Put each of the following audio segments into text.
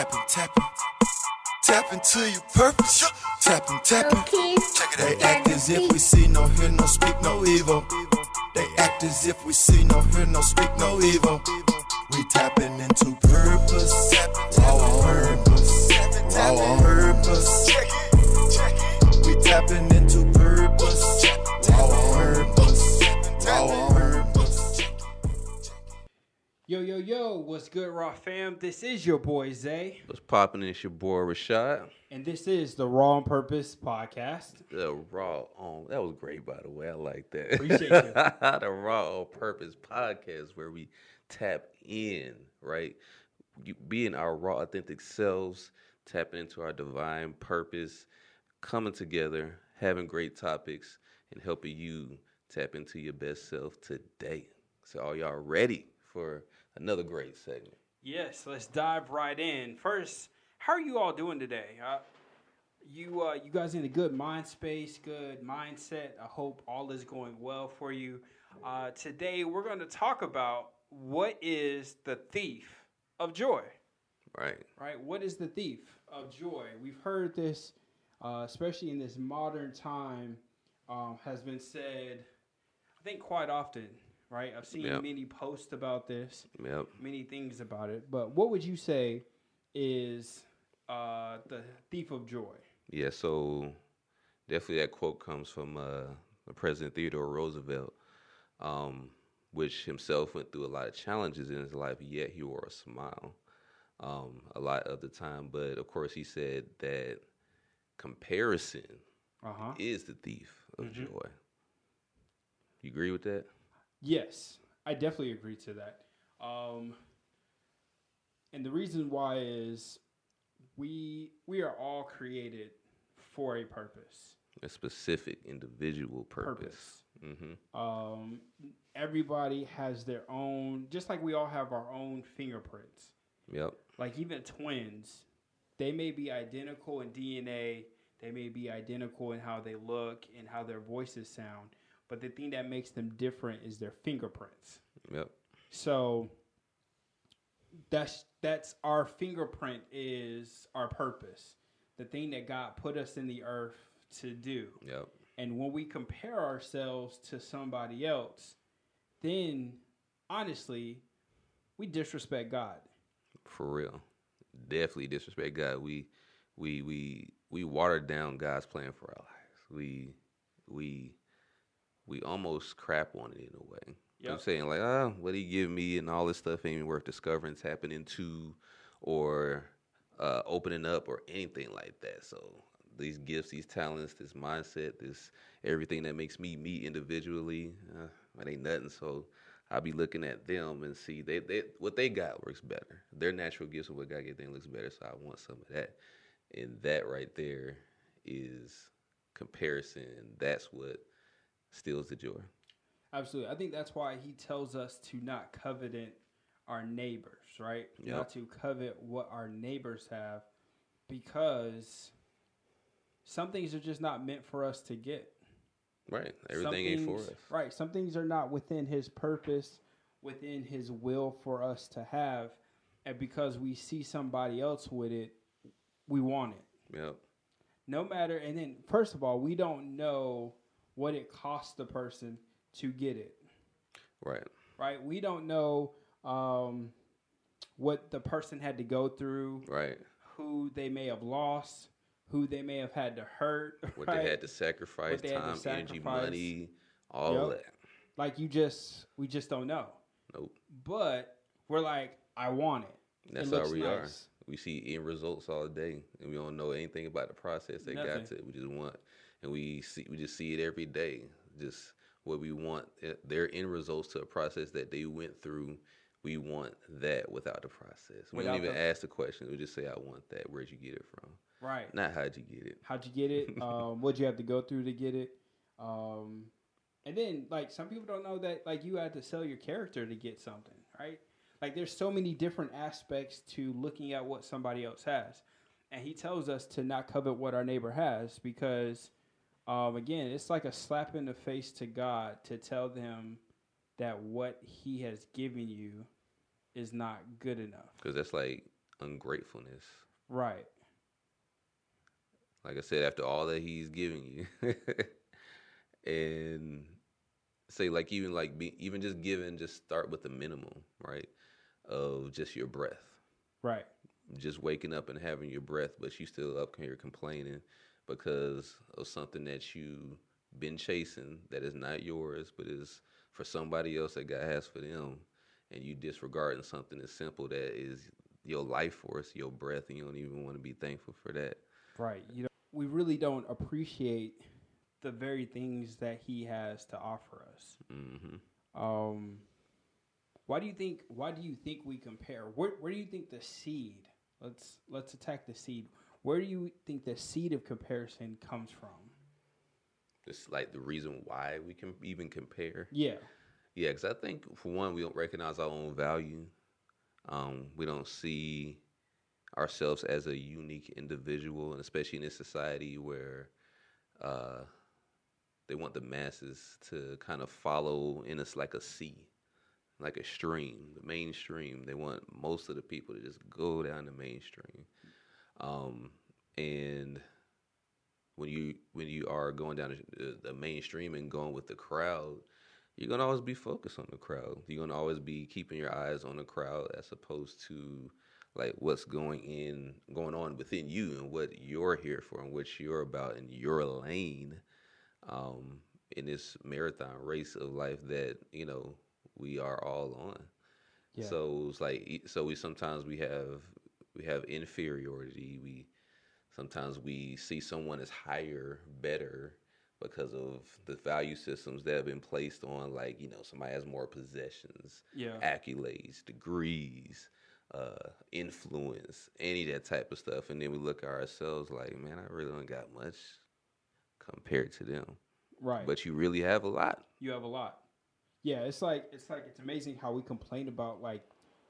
tapping, tapping. Tap into your purpose. Tapping, tapping. Okay. They act as if we see no, hear no, speak no evil. They act as if we see no, hear no, speak no evil. We tapping into purpose. Our purpose. Our purpose. We tapping into Yo, yo, yo, what's good, Raw fam? This is your boy Zay, What's popping? It's your boy Rashad. and this is the Raw on Purpose podcast. The raw on that was great by the way. I like that. Appreciate you. the raw on purpose podcast where we tap in, right? You, being our raw authentic selves, tapping into our divine purpose, coming together, having great topics, and helping you tap into your best self today. So are y'all ready for another great segment? Yes, let's dive right in. First, how are you all doing today? Uh, you, uh, you guys in a good mind space, good mindset. I hope all is going well for you. Uh, today, we're going to talk about what is the thief of joy. Right. right? What is the thief of joy? We've heard this, uh, especially in this modern time, um, has been said, I think, quite often, right? I've seen Yep. many posts about this, Yep. many things about it. But what would you say is uh, the thief of joy? Yeah, so definitely that quote comes from uh, President Theodore Roosevelt, um, which himself went through a lot of challenges in his life, yet he wore a smile um, a lot of the time. But of course, he said that comparison Uh huh. is the thief of Mhm. joy. You agree with that? Yes, I definitely agree to that. Um, and the reason why is we we are all created for a purpose. A specific individual purpose. hmm Um, everybody has their own, just like we all have our own fingerprints. Yep. Like even twins, they may be identical in DNA. They may be identical in how they look and how their voices sound. But the thing that makes them different is their fingerprints. Yep. So that's that's our fingerprint is our purpose. The thing that God put us in the earth to do. Yep. And when we compare ourselves to somebody else, then honestly, we disrespect God. For real. Definitely disrespect God. We we we we watered down God's plan for our lives. We we we almost crap on it in a way. Yep. You know I'm saying like, ah, what he give me and all this stuff ain't even worth discovering, It's happening to, or uh, opening up, or anything like that. So these gifts, these talents, this mindset, this everything that makes me me individually, uh, it ain't nothing. So I'll be looking at them and see they, they what they got works better. Their natural gifts and what God gave them looks better. So I want some of that. And that right there is comparison. And that's what steals the joy. Absolutely. I think that's why he tells us to not covet our neighbors, right? Yep. Not to covet what our neighbors have because some things are just not meant for us to get. Right. Everything ain't for us. Right. Some things are not within his purpose, within his will for us to have. And because we see somebody else with it, we want it. Yep. No matter, and then first of all, we don't know what it costs the person to get it. Right. right? We don't know um, what the person had to go through, Right. who they may have lost, who they may have had to hurt. What right? they had to sacrifice, had to time, energy, money, all Yep. of that. like you just, we just don't know. Nope. But we're like, I want it. And that's it how we are. nice. We see end results all day, and we don't know anything about the process they got Nothing. to. We just want, and we see, we just see it every day. Just what we want, eh, their end results to a process that they went through. We want that without the process. We Without don't even the- ask the question. We just say, "I want that." Where'd you get it from? Right. Not how'd you get it. How'd you get it? um, what'd you have to go through to get it? Um, and then, like, some people don't know that, like, you had to sell your character to get something, right? Like, there's so many different aspects to looking at what somebody else has. And he tells us to not covet what our neighbor has because, um, again, it's like a slap in the face to God to tell them that what he has given you is not good enough. Because that's like ungratefulness. Right. Like I said, after all that he's giving you, and say like even like be, even just giving, just start with the minimum, right? Of just your breath. Right. Just waking up and having your breath, but you still up here complaining because of something that you've been chasing that is not yours, but is for somebody else that God has for them, and you disregarding something as simple that is your life force, your breath, and you don't even want to be thankful for that. Right. You know, we really don't appreciate the very things that He has to offer us. hmm Um, why do you think? Why do you think we compare? Where Where do you think the seed? Let's Let's attack the seed. Where do you think the seed of comparison comes from? It's like the reason why we can even compare. Yeah. Yeah, because I think for one, we don't recognize our own value. Um, we don't see ourselves as a unique individual, and especially in this society where uh, they want the masses to kind of follow in us like a sea, like a stream, the mainstream. They want most of the people to just go down the mainstream. Um, and when you when you are going down the, the mainstream and going with the crowd, you're gonna always be focused on the crowd. You're gonna always be keeping your eyes on the crowd as opposed to like what's going in going on within you and what you're here for and what you're about in your lane um, in this marathon race of life that you know we are all on. Yeah. So it's like so we sometimes we have we have inferiority. We sometimes we see someone as higher, better because of the value systems that have been placed on like, you know, somebody has more possessions, Yeah. accolades, degrees, uh, influence, any of that type of stuff. And then we look at ourselves like, man, I really don't got much compared to them. Right. But you really have a lot. you have a lot. Yeah, it's like it's like it's amazing how we complain about like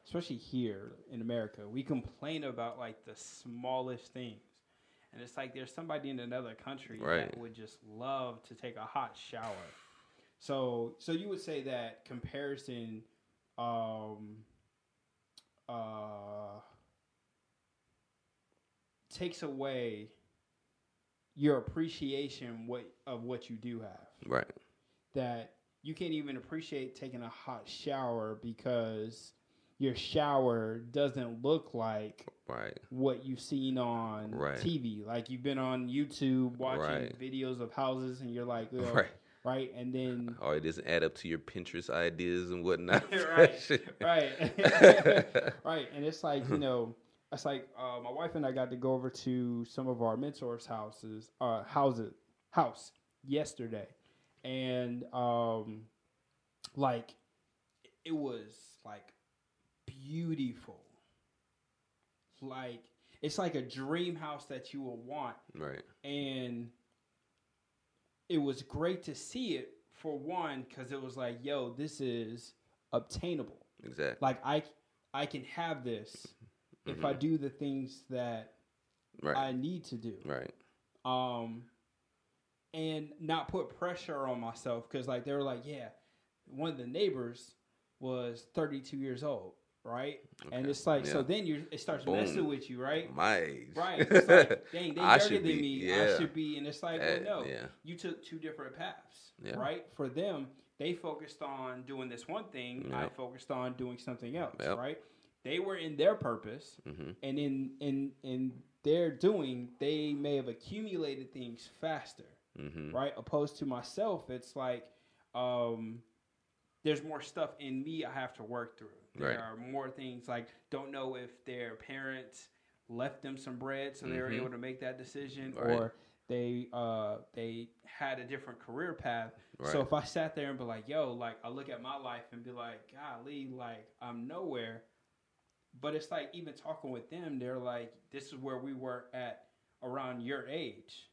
especially here in America, we complain about like the smallest things. And it's like there's somebody in another country Right. that would just love to take a hot shower. So so you would say that comparison um uh takes away your appreciation what of what you do have Right. that you can't even appreciate taking a hot shower because your shower doesn't look like Right. what you've seen on Right. TV. Like you've been on YouTube watching Right. videos of houses and you're like, "Yo," Right. right? And then Or it doesn't add up to your Pinterest ideas and whatnot. right, right, right. And it's like you know, it's like uh, my wife and I got to go over to some of our mentors' houses, uh, houses, house yesterday, and um, like it was like beautiful, like it's like a dream house that you will want right. and it was great to see it for one because it was like yo this is obtainable Exactly. like i i can have this if i do the things that Mm-hmm. right. i need to do right. um and not put pressure on myself because like they were like yeah one of the neighbors was 32 years old right and it's like so then you it starts Boom. messing with you right My age. Right. It's like, dang, they younger than be, me. yeah. I should be. And it's like, Eh, well, no. yeah. You took two different paths. Yeah. Right? For them, they focused on doing this one thing. I focused on doing something else. Yep. Right? They were in their purpose. Mhm. And in, in, in their doing, they may have accumulated things faster. Mhm. Right? Opposed to myself, it's like, um, there's more stuff in me I have to work through. There Right. are more things like don't know if their parents left them some bread so they were Mhm. able to make that decision Right. or they uh they had a different career path. So if I sat there and be like, yo, like I look at my life and be like, golly, like I'm nowhere. But it's like even talking with them, they're like, this is where we were at around your age.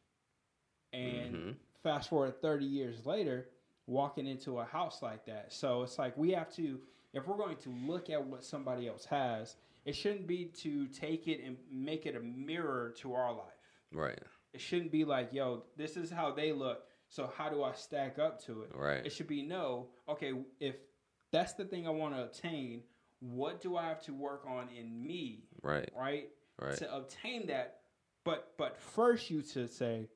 And Mhm. fast forward 30 years later, walking into a house like that. So it's like we have to, if we're going to look at what somebody else has, it shouldn't be to take it and make it a mirror to our life. Right. It shouldn't be like, yo, this is how they look. So how do I stack up to it? Right. It should be no, okay, if that's the thing I want to attain, what do I have to work on in me Right. right? Right. To obtain that, but but first you should say,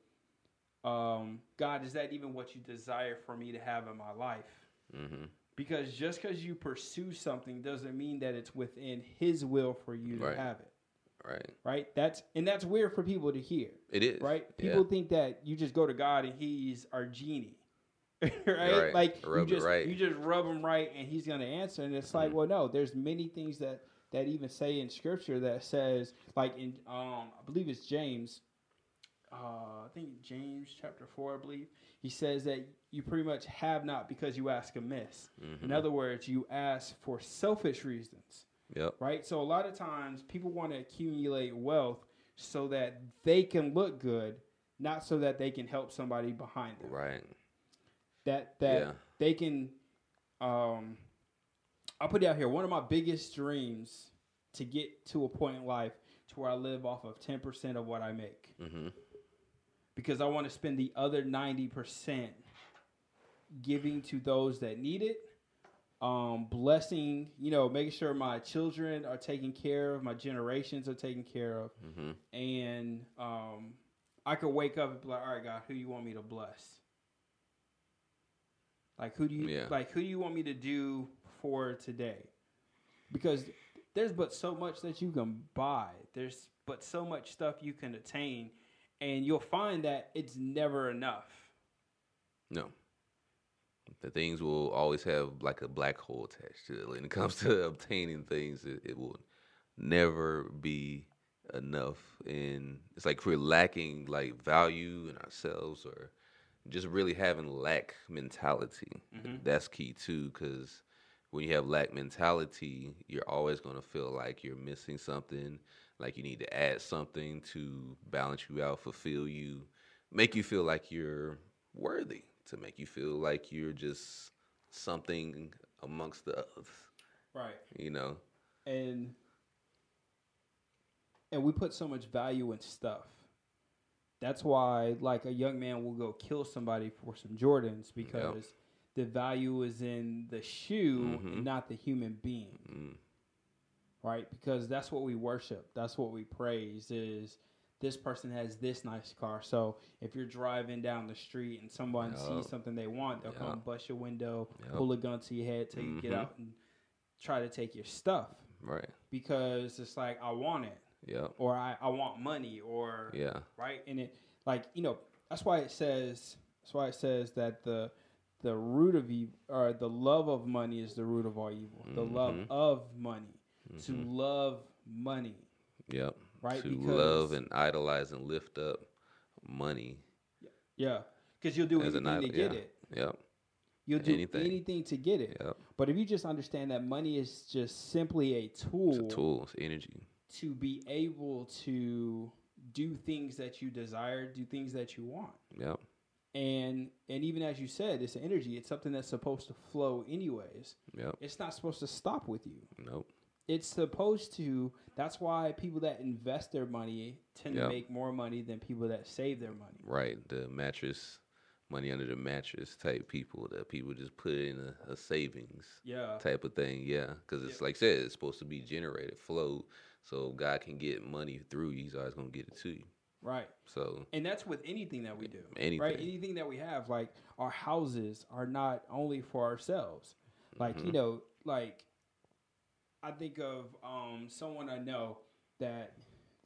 um, God, is that even what you desire for me to have in my life? Mm-hmm. Because just because you pursue something doesn't mean that it's within His will for you to Right. have it, Right. right? That's and that's weird for people to hear, It is. right? Yeah. People think that you just go to God and He's our genie. right? Right. Like Rub you just right. you just rub him right and he's gonna answer. And it's like, Mhm. well, no, there's many things that that even say in scripture that says, like in um, I believe it's James, uh, I think James chapter four, I believe he says that you pretty much have not because you ask amiss. Mhm. In other words, you ask for selfish reasons, Yep. right? So a lot of times people want to accumulate wealth so that they can look good, not so that they can help somebody behind them Right. that that Yeah. they can um I'll put it out here. One of my biggest dreams to get to a point in life to where I live off of ten percent of what I make. Mm-hmm. Because I want to spend the other ninety percent giving to those that need it. Um, blessing, you know, making sure my children are taken care of, my generations are taken care of, Mm-hmm. and um, I could wake up and be like, "All right, God, who you want me to bless? Like, who do you Yeah. like? Who do you want me to do for today? Because there's but so much that you can buy. There's but so much stuff you can attain, and you'll find that it's never enough. No. The things will always have like a black hole attached to it. When it comes to obtaining things, it, it will never be enough. And it's like we're lacking like value in ourselves or just really having lack mentality. Mhm. That's key too, because when you have lack mentality, you're always going to feel like you're missing something, like you need to add something to balance you out, fulfill you, make you feel like you're worthy, to make you feel like you're just something amongst the others, Right. you know? and and we put so much value in stuff. That's why, like, a young man will go kill somebody for some Jordans because the value is in the shoe Mhm. and not the human being, Mm, right? Because that's what we worship. That's what we praise. Is this person has this nice car? So if you're driving down the street and someone Yup. sees something they want, they'll come bust your window, Yup. pull a gun to your head till you get out and try to take your stuff right. because it's like I want it Yep. or I, I want money or Yeah. right and it like you know that's why it says that's why it says that the the root of evil or the love of money is the root of all evil the love Mhm. of money to Mhm. love money Yep. Right To because love and idolize and lift up money yeah because you'll do as anything an to get Yeah. it Yep. you'll do Anything. anything to get it Yep. but if you just understand that money is just simply a tool, It's a tool. It's energy. to be able to do things that you desire do things that you want Yep. and and even as you said it's energy it's something that's supposed to flow anyways Yep. it's not supposed to stop with you Nope. It's supposed to that's why people that invest their money tend Yep. to make more money than people that save their money Right. The mattress, money under the mattress type people that people just put in a, a savings yeah type of thing. Yeah. Because it's Yeah. like I said, it's supposed to be generated, flow. So God can get money through you. He's always going to get it to you. right So, and that's with anything that we do right Anything. anything that we have like our houses are not only for ourselves like you Mhm. know like i think of um someone i know that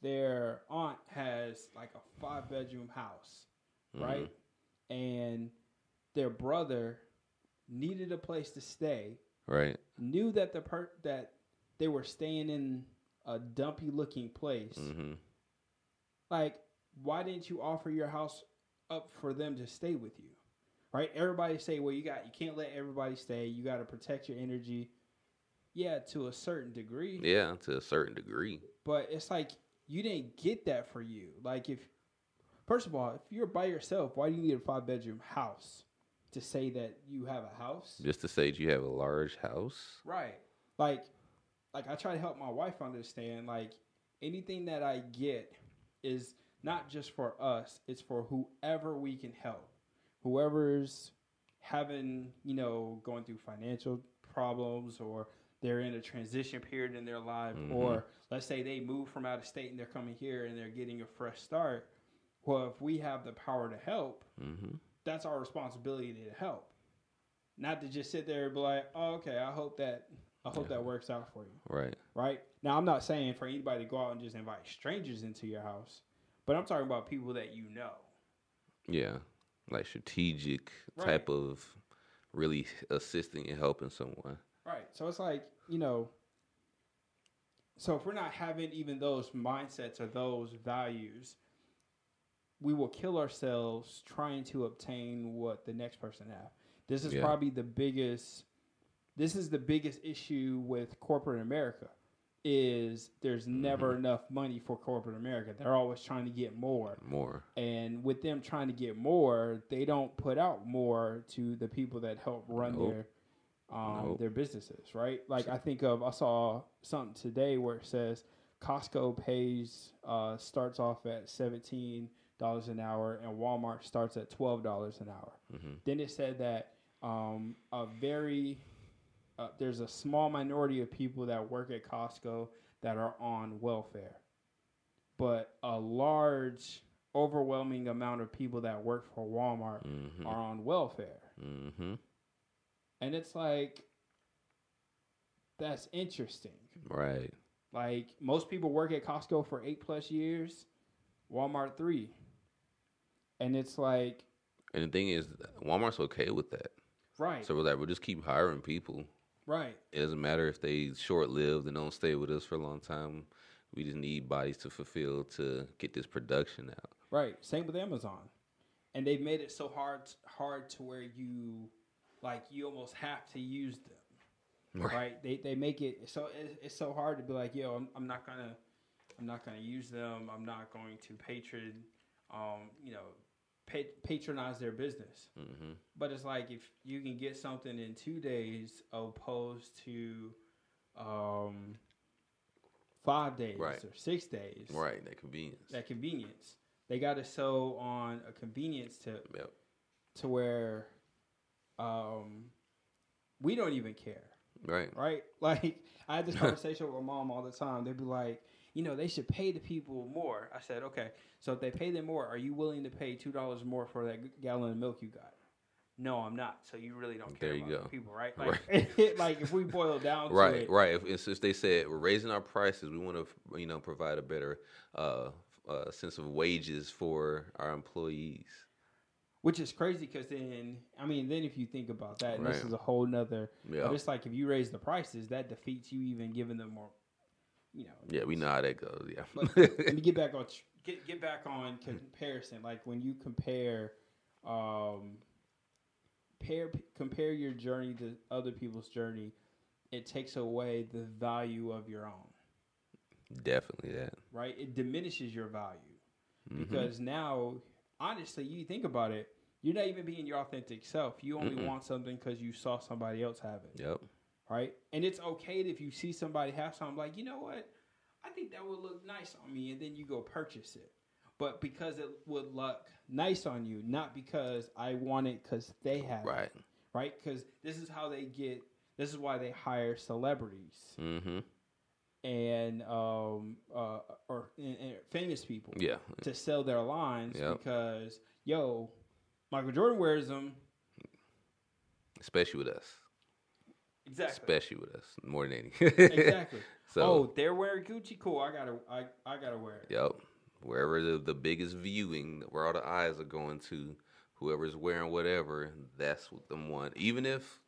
their aunt has like a five bedroom house right? Mhm. and their brother needed a place to stay. Right. knew that the per that they were staying in a dumpy looking place. Hmm like why didn't you offer your house up for them to stay with you? Right? Everybody say well you got you can't let everybody stay. You got to protect your energy yeah to a certain degree Yeah. To a certain degree. but it's like you didn't get that for you like if first of all if you're by yourself why do you need a five bedroom house to say that you have a house Just to say that you have a large house. Right. Like like I try to help my wife understand like anything that I get is not just for us, it's for whoever we can help. Whoever's having, you know, going through financial problems or they're in a transition period in their life, Mhm. or let's say they move from out of state and they're coming here and they're getting a fresh start. Well, if we have the power to help, hmm that's our responsibility to help. Not to just sit there and be like, oh, okay, I hope that I hope Yeah. that works out for you. Right. Right? Now I'm not saying for anybody to go out and just invite strangers into your house, but I'm talking about people that you know. Yeah. Like strategic Right. type of really assisting and helping someone. Right. So it's like, you know, so if we're not having even those mindsets or those values, we will kill ourselves trying to obtain what the next person have. This is Yeah. probably the biggest this is the biggest issue with corporate America is there's mm-hmm. never enough money for corporate America. They're always trying to get more. More. And with them trying to get more, they don't put out more to the people that help run Nope. their um, Nope. their businesses, right? Like I think of I saw something today where it says Costco pays uh, starts off at seventeen dollars an hour and Walmart starts at twelve dollars an hour. Mhm. Then it said that um, a very uh, there's a small minority of people that work at Costco that are on welfare, but a large, overwhelming amount of people that work for Walmart hmm are on welfare. hmm And it's like, that's interesting. Right. Like, most people work at Costco for eight plus years, Walmart three. And it's like, And the thing is, Walmart's okay with that. right, So we're like, we'll just keep hiring people. right, It doesn't matter if they short lived and don't stay with us for a long time. We just need bodies to fulfill to get this production out. right. Same with Amazon. And they've made it so hard, hard to where you, like, you almost have to use them. right? They they make it so it's, it's so hard to be like, yo, I'm, I'm not gonna I'm not gonna use them. I'm not going to patron, um, you know, pa- patronize their business. hmm But it's like if you can get something in two days opposed to um, five days Right. or six days, Right. That convenience. That convenience. They got to so on a convenience to Yep. to where um, we don't even care Right. right? Like I had this conversation with my mom all the time. They'd be like, you know, they should pay the people more. I said, okay, so if they pay them more, are you willing to pay two dollars more for that gallon of milk you got? No, I'm not. So you really don't care There you about go. the people, right? Like, like if we boil down to Right, it, right. If, they said we're raising our prices, we want to, you know, provide a better uh, uh, sense of wages for our employees. Which is crazy because then, I mean, then if you think about that, and this is a whole nother. Yeah, it's like if you raise the prices, that defeats you even giving them more. You know, yeah, we know how that goes. Yeah, But let me get back on get get back on comparison. Like when you compare, um, pair compare your journey to other people's journey, it takes away the value of your own. definitely that. Right? It diminishes your value Mhm. because now, honestly, you think about it, you're not even being your authentic self. You only Mm-mm. want something because you saw somebody else have it. Yep. right? And it's okay if you see somebody have something like, you know what, I think that would look nice on me, and then you go purchase it. But because it would look nice on you, not because I want it because they have it, Right. right? Because this is how they get. This is why they hire celebrities Mm-hmm. and um uh or and, and famous people Yeah. to sell their lines Yep. because yo, Michael Jordan wears them Especially with us. exactly. Especially with us more than any. exactly. So. oh, they're wearing Gucci. Cool. I gotta. I, I gotta wear it. Yep. Wherever the, the biggest viewing, where all the eyes are going to, whoever's wearing whatever, that's what them want. Even if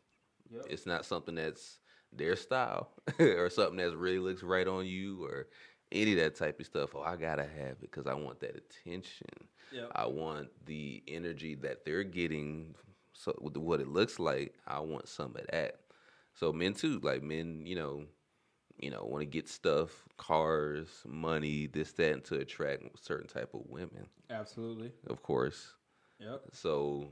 Yep. it's not something that's their style or something that really looks right on you or any of that type of stuff. Oh, I gotta have it because I want that attention. Yep. I want the energy that they're getting. So with what it looks like, I want some of that. So men too, like men, you know, you know, want to get stuff, cars, money, this, that, and to attract certain type of women, Absolutely. of course. Yep. So,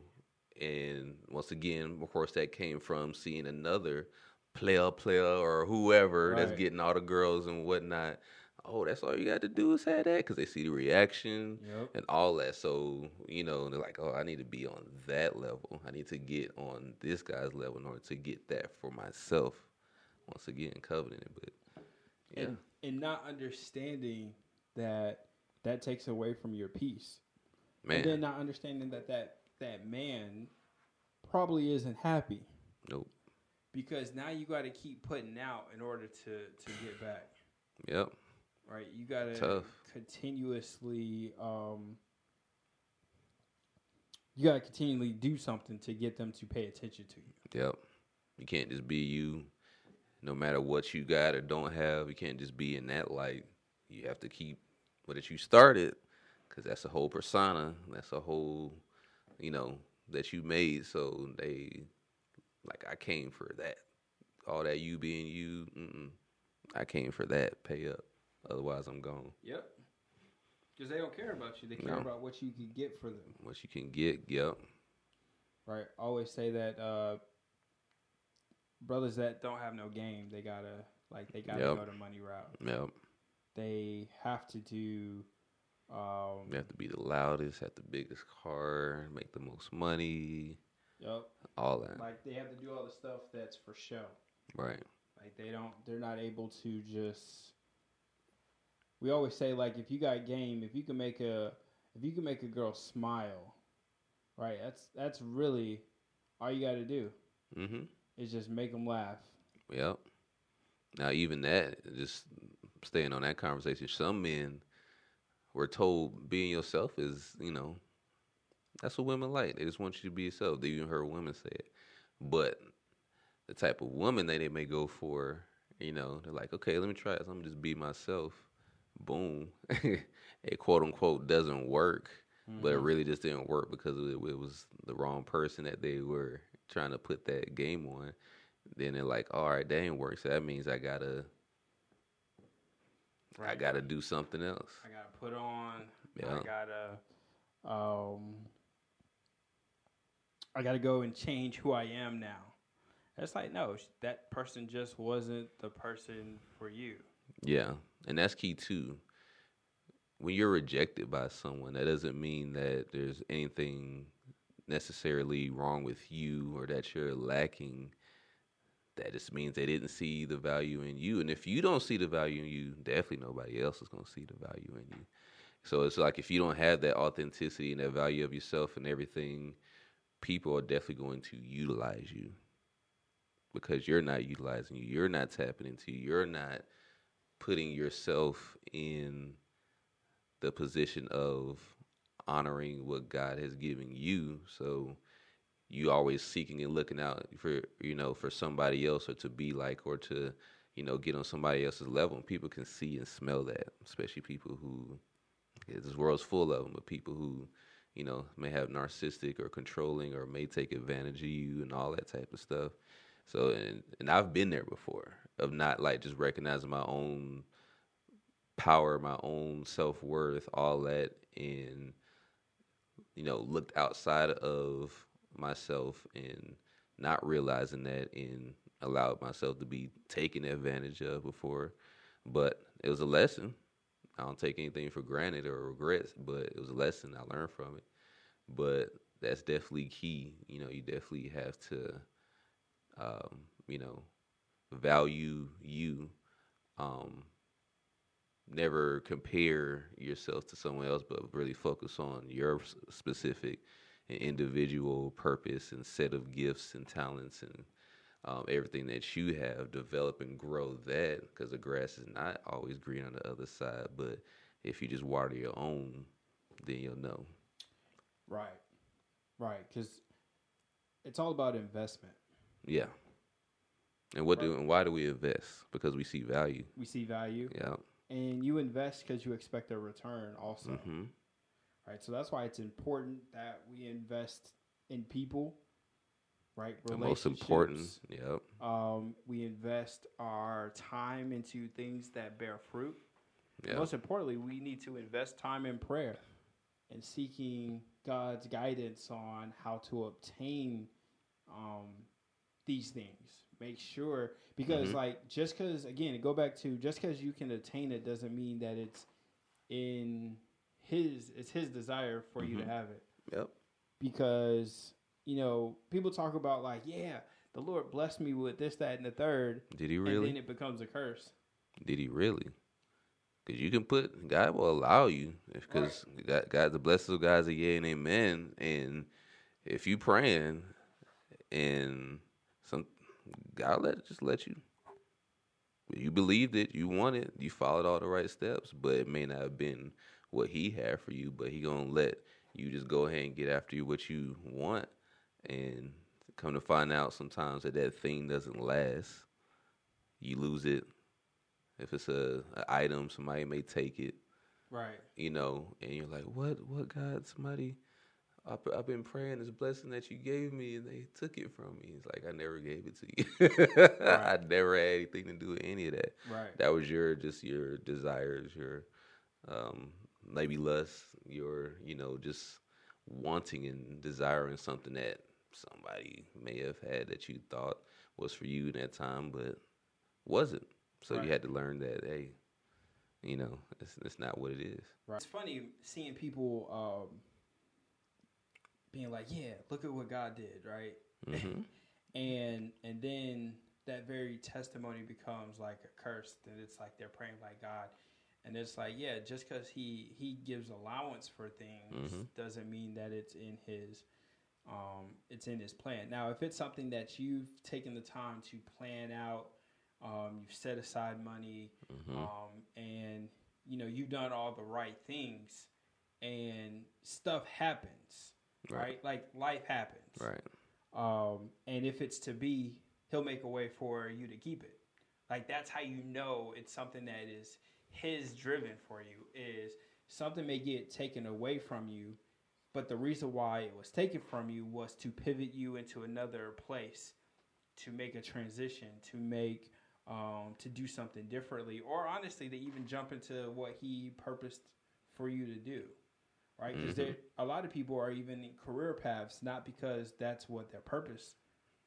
and once again, of course, that came from seeing another player, player, or whoever that's getting all the girls and whatnot. Oh, that's all you got to do is have that because they see the reaction Yep. and all that. So, you know, they're like, oh, I need to be on that level. I need to get on this guy's level in order to get that for myself. once again covenanted, but yeah, and and not understanding that that takes away from your peace, man, and then not understanding that that that man probably isn't happy nope, because now you got to keep putting out in order to to get back. yep, right? You gotta Tough. continuously, um, you gotta continually do something to get them to pay attention to you. yep. You can't just be you, no matter what you got or don't have. You can't just be in that light. You have to keep what you started, because that's a whole persona. That's a whole, you know, that you made. So they, like, I came for that. All that you being you. I came for that. Pay up, otherwise I'm gone. Yep. Because they don't care about you; they care No. about what you can get for them. What you can get, yep, Right? Always say that uh, brothers that don't have no game, they gotta like they gotta Yep. go the money route. yep. They have to do. Um, You have to be the loudest, have the biggest car, make the most money, Yep. all that. Like they have to do all the stuff that's for show. Right. Like they don't they're not able to just we always say like if you got game, if you can make a if you can make a girl smile, right? That's that's really all you got to do Mm-hmm. is just make them laugh. Yep. Now, even that, just staying on that conversation, some men were told being yourself is, you know, that's what women like. They just want you to be yourself. They even heard women say it. But the type of woman that they may go for, you know, they're like, okay, let me try this. I'm just be myself. Boom. it quote unquote doesn't work, but it really just didn't work because it, it was the wrong person that they were trying to put that game on. Then they're like, all right, that ain't work. So that means I gotta, I gotta do something else. I got to put on Yeah. I got to um I got to go and change who I am now. It's like no, that person just wasn't the person for you. Yeah, and that's key too. When you're rejected by someone, that doesn't mean that there's anything necessarily wrong with you or that you're lacking. That just means they didn't see the value in you. And if you don't see the value in you, definitely nobody else is going to see the value in you. So it's like if you don't have that authenticity and that value of yourself and everything, people are definitely going to utilize you because you're not utilizing you. You're not tapping into you. You're not putting yourself in the position of honoring what God has given you. So you always seeking and looking out for you know for somebody else or to be like or to you know get on somebody else's level. And people can see and smell that, especially people who this world's full of them, but people who you know may have narcissistic or controlling or may take advantage of you and all that type of stuff. So and and I've been there before of not like just recognizing my own power, my own self worth, all that, and you know looked outside of myself and not realizing that and allowed myself to be taken advantage of before. But it was a lesson. I don't take anything for granted or regrets, but it was a lesson I learned from it. But that's definitely key. You know, you definitely have to, um, you know, value you. Um, never compare yourself to someone else, but really focus on your specific and individual purpose and set of gifts and talents and um, everything that you have. Develop and grow that because the grass is not always green on the other side. But if you just water your own, then you'll know. Right. Right, cuz it's all about investment. Yeah. And what do and why do we invest? Because we see value. We see value Yeah. and you invest cuz you expect a return also. hmm Right? So that's why it's important that we invest in people. Right? The most important. Yep. Um, we invest our time into things that bear fruit. Yeah. Most importantly, we need to invest time in prayer and seeking God's guidance on how to obtain um, these things. Make sure because Mhm. like just because again go back to just because you can attain it doesn't mean that it's in his it's his desire for you to Mhm. have it Yep. because you know people talk about like yeah the Lord blessed me with this, that, and the third. Did he And really? then it becomes a curse. Did he really? Because you can put God will allow you because God, God, the blessings of God is a yea and amen. And if you praying and God let just let you. You believed it, you wanted, you followed all the right steps, but it may not have been what He had for you. But He gonna let you just go ahead and get after you what you want, and come to find out sometimes that that thing doesn't last. You lose it if it's a, a item, somebody may take it, Right. you know, and you're like, "What? What? God? Somebody? I've, I've been praying this blessing that you gave me, and they took it from me." It's like I never gave it to you. I never had anything to do with any of that. Right. That was your just your desires, your um, maybe lust, your you know just wanting and desiring something that somebody may have had that you thought was for you in that time, but wasn't. So Right. you had to learn that, hey, you know, it's, it's not what it is. Right. It's funny seeing people um, being like, "Yeah, look at what God did," right? hmm and and then that very testimony becomes like a curse. That it's like they're praying like God, and it's like, yeah, just because he he gives allowance for things Mhm. doesn't mean that it's in his um it's in his plan. Now, if it's something that you've taken the time to plan out, um, you've set aside money, hmm um, and you know you've done all the right things, and stuff happens, Right. right? Like life happens, Right. um, and if it's to be, he'll make a way for you to keep it. Like that's how you know it's something that is his driven for you. Is something may get taken away from you, but the reason why it was taken from you was to pivot you into another place, to make a transition, to make, um, to do something differently, or honestly, to even jump into what he purposed for you to do right? Because Mhm. a lot of people are even in career paths not because that's what their purpose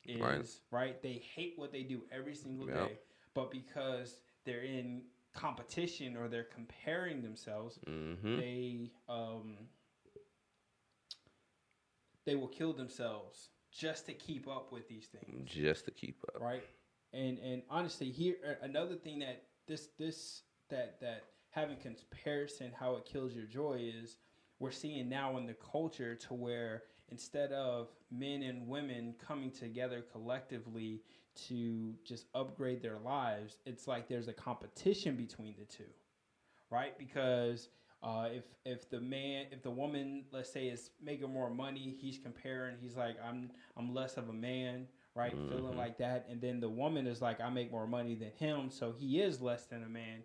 is, Right. right? They hate what they do every single Yep. day, but because they're in competition or they're comparing themselves, hmm they um they will kill themselves just to keep up with these things Just to keep up. right? And and honestly, here another thing that this this that that having comparison how it kills your joy is we're seeing now in the culture to where instead of men and women coming together collectively to just upgrade their lives, it's like there's a competition between the two, right? Because uh, if if the man if the woman let's say is making more money, he's comparing. He's like I'm I'm less of a man, right? Feeling Mhm. like that, and then the woman is like I make more money than him, so he is less than a man.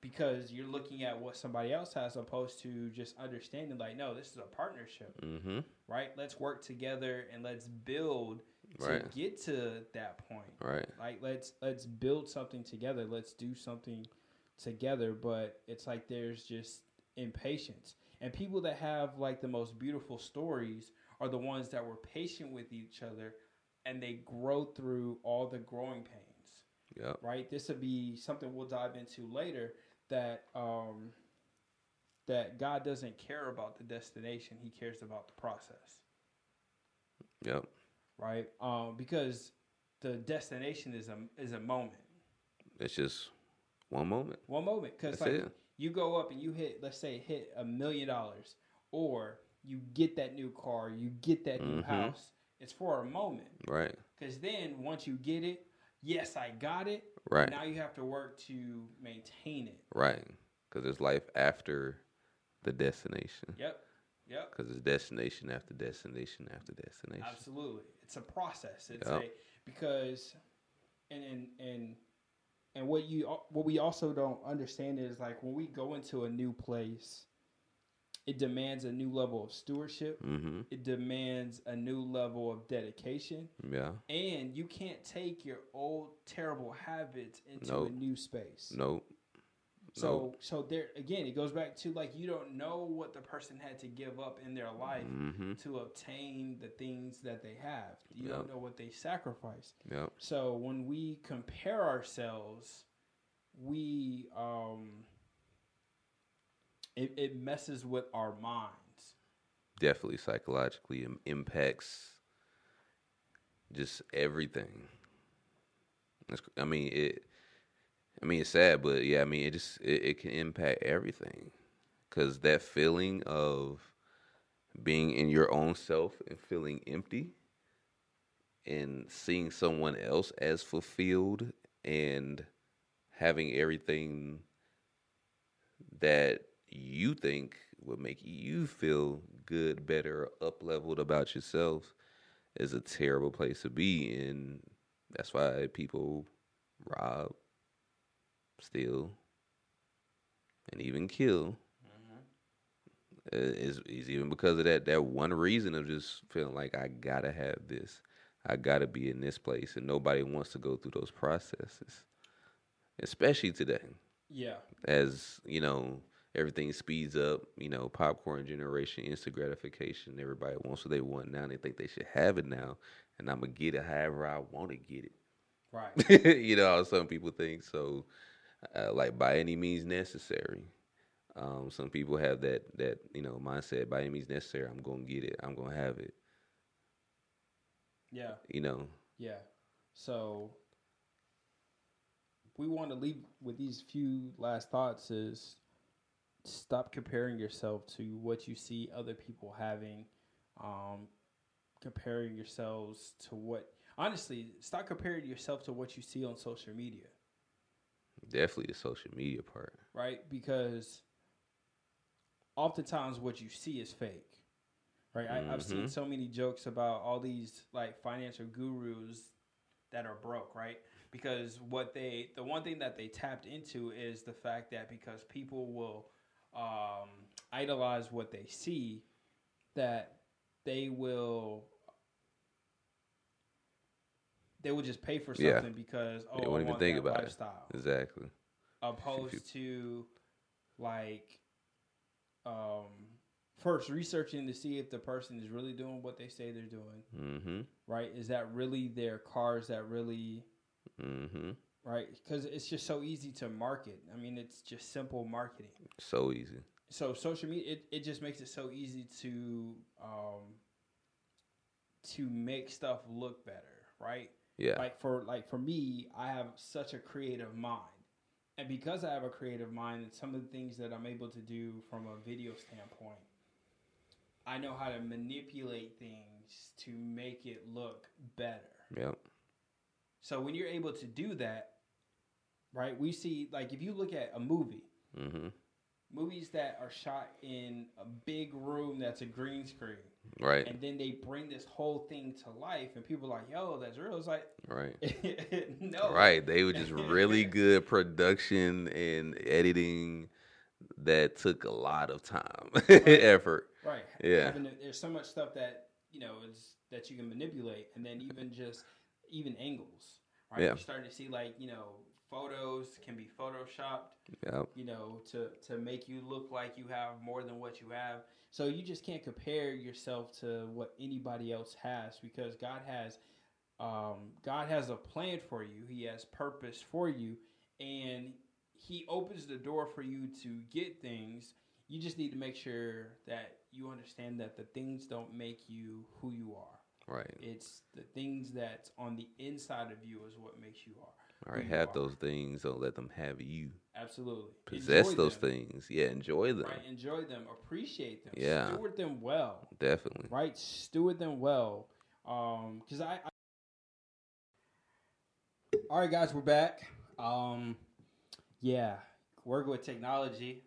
Because you're looking at what somebody else has, opposed to just understanding, like, no, this is a partnership hmm right? Let's work together and let's build to Right. get to that point. Right. Like let's let's build something together. Let's do something together. But it's like there's just impatience. And people that have like the most beautiful stories are the ones that were patient with each other and they grow through all the growing pains Yep. right? This would be something we'll dive into later. That um, that God doesn't care about the destination; He cares about the process, Yep. right? Um, because the destination is a is a moment, It's just one moment. one moment. Because like it. you go up and you hit, let's say, hit a million dollars, or you get that new car, you get that new Mhm. house. It's for a moment. Right. Because then once you get it, yes, I got it. Right. Now you have to work to maintain it. Right. Because there's life after the destination. Yep. Yep. Because it's destination after destination after destination. Absolutely, it's a process. It's Yep. a because, and and and and what you what we also don't understand is like when we go into a new place, it demands a new level of stewardship. Mm-hmm. It demands a new level of dedication, Yeah. and you can't take your old terrible habits into Nope. a new space. Nope. So so there again, it goes back to like you don't know what the person had to give up in their life Mm-hmm. to obtain the things that they have. You Yep. don't know what they sacrificed. Yep. So when we compare ourselves, we um it, it messes with our minds. Definitely psychologically im- impacts just everything. It's, I mean it. I mean it's sad, but yeah, I mean it just it, it can impact everything, cause that feeling of being in your own self and feeling empty, and seeing someone else as fulfilled and having everything that you think would make you feel good, better, up leveled about yourself is a terrible place to be. And that's why people rob, steal, and even kill. Uh, Is is even because of that that one reason of just feeling like I gotta have this, I gotta be in this place, and nobody wants to go through those processes, especially today Yeah. as you know everything speeds up you know popcorn generation instant gratification everybody wants what they want now and they think they should have it now and i'm gonna get it however i want to get it. Right. you know some people think so uh, like by any means necessary um, some people have that that you know mindset by any means necessary i'm gonna get it i'm gonna have it yeah. you know Yeah. So we want to leave with these few last thoughts is stop comparing yourself to what you see other people having. Um, comparing yourselves to what honestly, stop comparing yourself to what you see on social media, definitely the social media part right? Because oftentimes what you see is fake. Right, I, I've seen Mhm. so many jokes about all these like financial gurus that are broke, right? Because what they, the one thing that they tapped into is the fact that because people will um, idolize what they see, that they will they will just pay for Yeah. something because oh, They won't even want think about it. exactly. Opposed to like um first researching to see if the person is really doing what they say they're doing. Mm-hmm. Right? Is that really their cars that really mm-hmm right? Because it's just so easy to market. I mean it's just simple marketing. So easy. So social media it, it just makes it so easy to um to make stuff look better right? Yeah. Like for like for me i have such a creative mind. And because i have a creative mind and some of the things that i'm able to do from a video standpoint i know how to manipulate things to make it look better. Yep. So when you're able to do that right we see like if you look at a movie mm-hmm movies that are shot in a big room that's a green screen right and then they bring this whole thing to life and people are like yo that's real it's like right no Right. They were just really good production and editing that took a lot of time, effort. Right. Yeah. To- there's so much stuff that you know is that you can manipulate, and then even just even angles. Right. Yeah. You're starting to see like you know photos can be photoshopped. Yep. You know to to make you look like you have more than what you have. So you just can't compare yourself to what anybody else has because God has. Um, God has a plan for you. He has purpose for you, and He opens the door for you to get things. You just need to make sure that you understand that the things don't make you who you are. Right. It's the things that's on the inside of you is what makes you are. All right. Have are. those things. Don't let them have you. Absolutely. Possess Enjoy those them, things. Yeah. Enjoy them. Right. Enjoy them. Appreciate them. Yeah. Steward them well. Definitely. Right. Steward them well. Um, because I, I. All right, guys, we're back. Um, yeah, working with technology.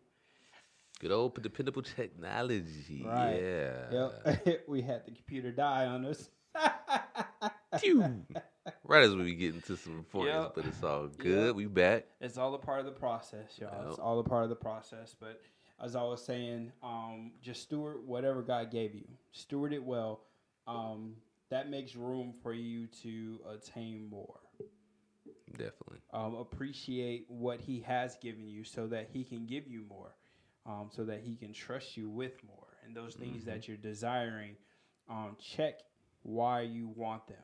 Good old dependable technology. Right. Yeah. Yep. we had the computer die on us. Phew. right as we get into some points, Yep. but it's all good. Yep. We back. it's all a part of the process, y'all. It's all a part of the process. But as I was saying, um, just steward whatever God gave you. Steward it well. Um, that makes room for you to attain more. Definitely. Um, appreciate what He has given you, so that He can give you more, um, so that He can trust you with more, and those things that you're desiring. Um, check why you want them.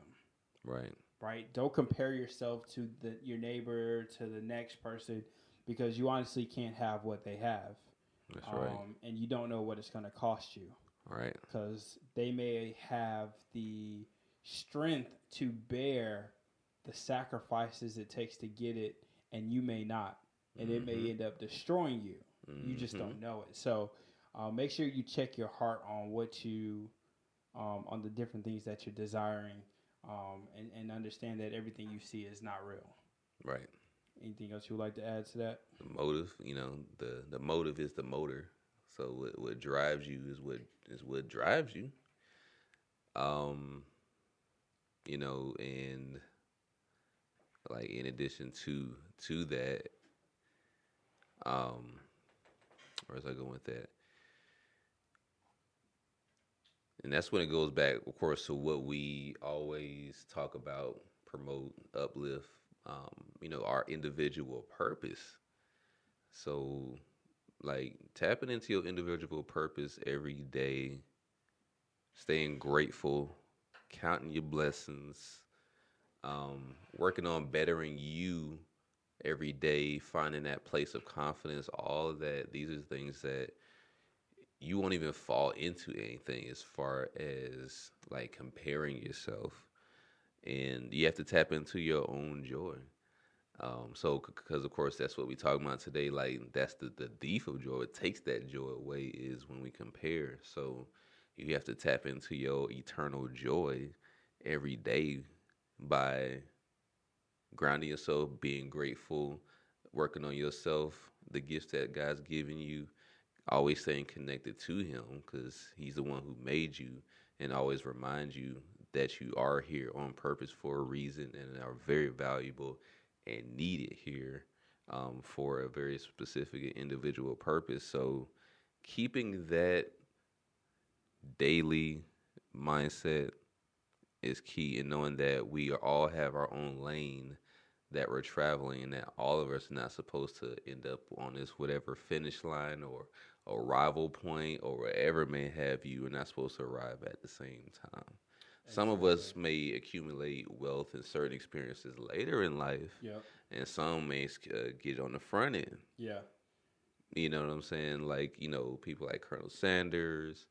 Right. right? Don't compare yourself to the your neighbor to the next person because you honestly can't have what they have, That's right. um, and you don't know what it's going to cost you Right. because they may have the strength to bear the sacrifices it takes to get it, and you may not, and it may end up destroying you. You just don't know it. So uh, make sure you check your heart on what you, um, on the different things that you're desiring, um, and, and understand that everything you see is not real. Right. Anything else you would like to add to that? The motive, you know, the the motive is the motor. So what what drives you is what is what drives you. Um, you know, and like in addition to to that, um, where's I going with that? And that's when it goes back, of course, to what we always talk about, promote, uplift, um, you know, our individual purpose. So, like, tapping into your individual purpose every day, staying grateful, counting your blessings, um, working on bettering you every day, finding that place of confidence, all of that. These are things that you won't even fall into anything as far as like comparing yourself. And you have to tap into your own joy. Um so because of course that's what we talk about today like that's the the thief of joy. It takes that joy away is when we compare. So you have to tap into your eternal joy every day by grounding yourself being grateful working on yourself the gifts that god's given you always staying connected to him because he's the one who made you and always remind you that you are here on purpose for a reason and are very valuable and needed here um, for a very specific individual purpose. So, keeping that daily mindset is key, and knowing that we all have our own lane that we're traveling, and that all of us are not supposed to end up on this whatever finish line or arrival point or wherever may have you, are not supposed to arrive at the same time. Some of us may accumulate wealth and certain experiences later in life, Yep. and some may uh, get on the front end. Yeah. You know what I'm saying? Like you know, people like Colonel Sanders,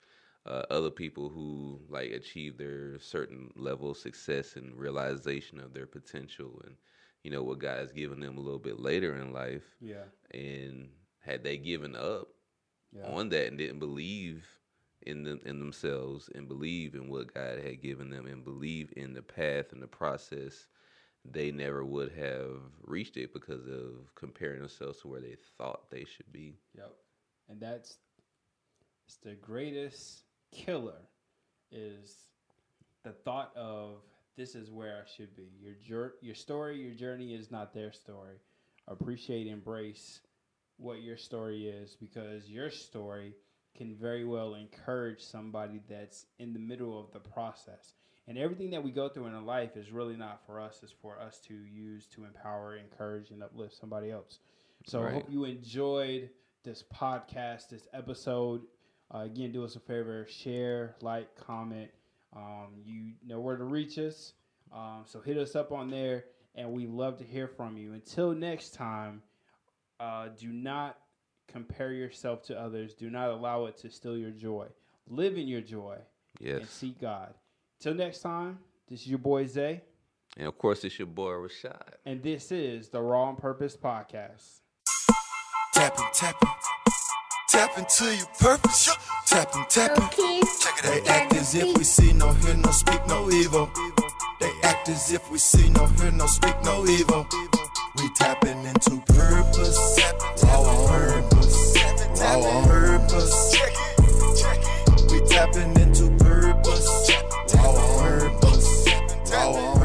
uh, other people who like achieve their certain level of success and realization of their potential, and you know what God has given them a little bit later in life. Yeah. And had they given up Yeah. on that and didn't believe in them in themselves and believe in what God had given them and believe in the path and the process, they never would have reached it because of comparing themselves to where they thought they should be. Yep. And that's it's the greatest killer is the thought of this is where I should be. Your jour- your story, your journey is not their story. Appreciate, embrace what your story is because your story can very well encourage somebody that's in the middle of the process. And everything that we go through in a life is really not for us, it's for us to use to empower, encourage, and uplift somebody else. So I hope you enjoyed this podcast, this episode. Uh, again, do us a favor, share, like, comment. Um, you know where to reach us. Um, so hit us up on there, and we love to hear from you. Until next time, uh, do not compare yourself to others. Do not allow it to steal your joy. Live in your joy and seek God. Till next time, this is your boy Zay, And of course it's your boy Rashad. and this is the Raw on Purpose podcast. Tapping, tapping. Tap Tap into your purpose. Tapping, tapping. They act as if we see no hear no speak no evil. They act as if we see no hear no speak no evil. We tapping into purpose. Our purpose. Our purpose. We tapping into purpose. Our purpose. Raw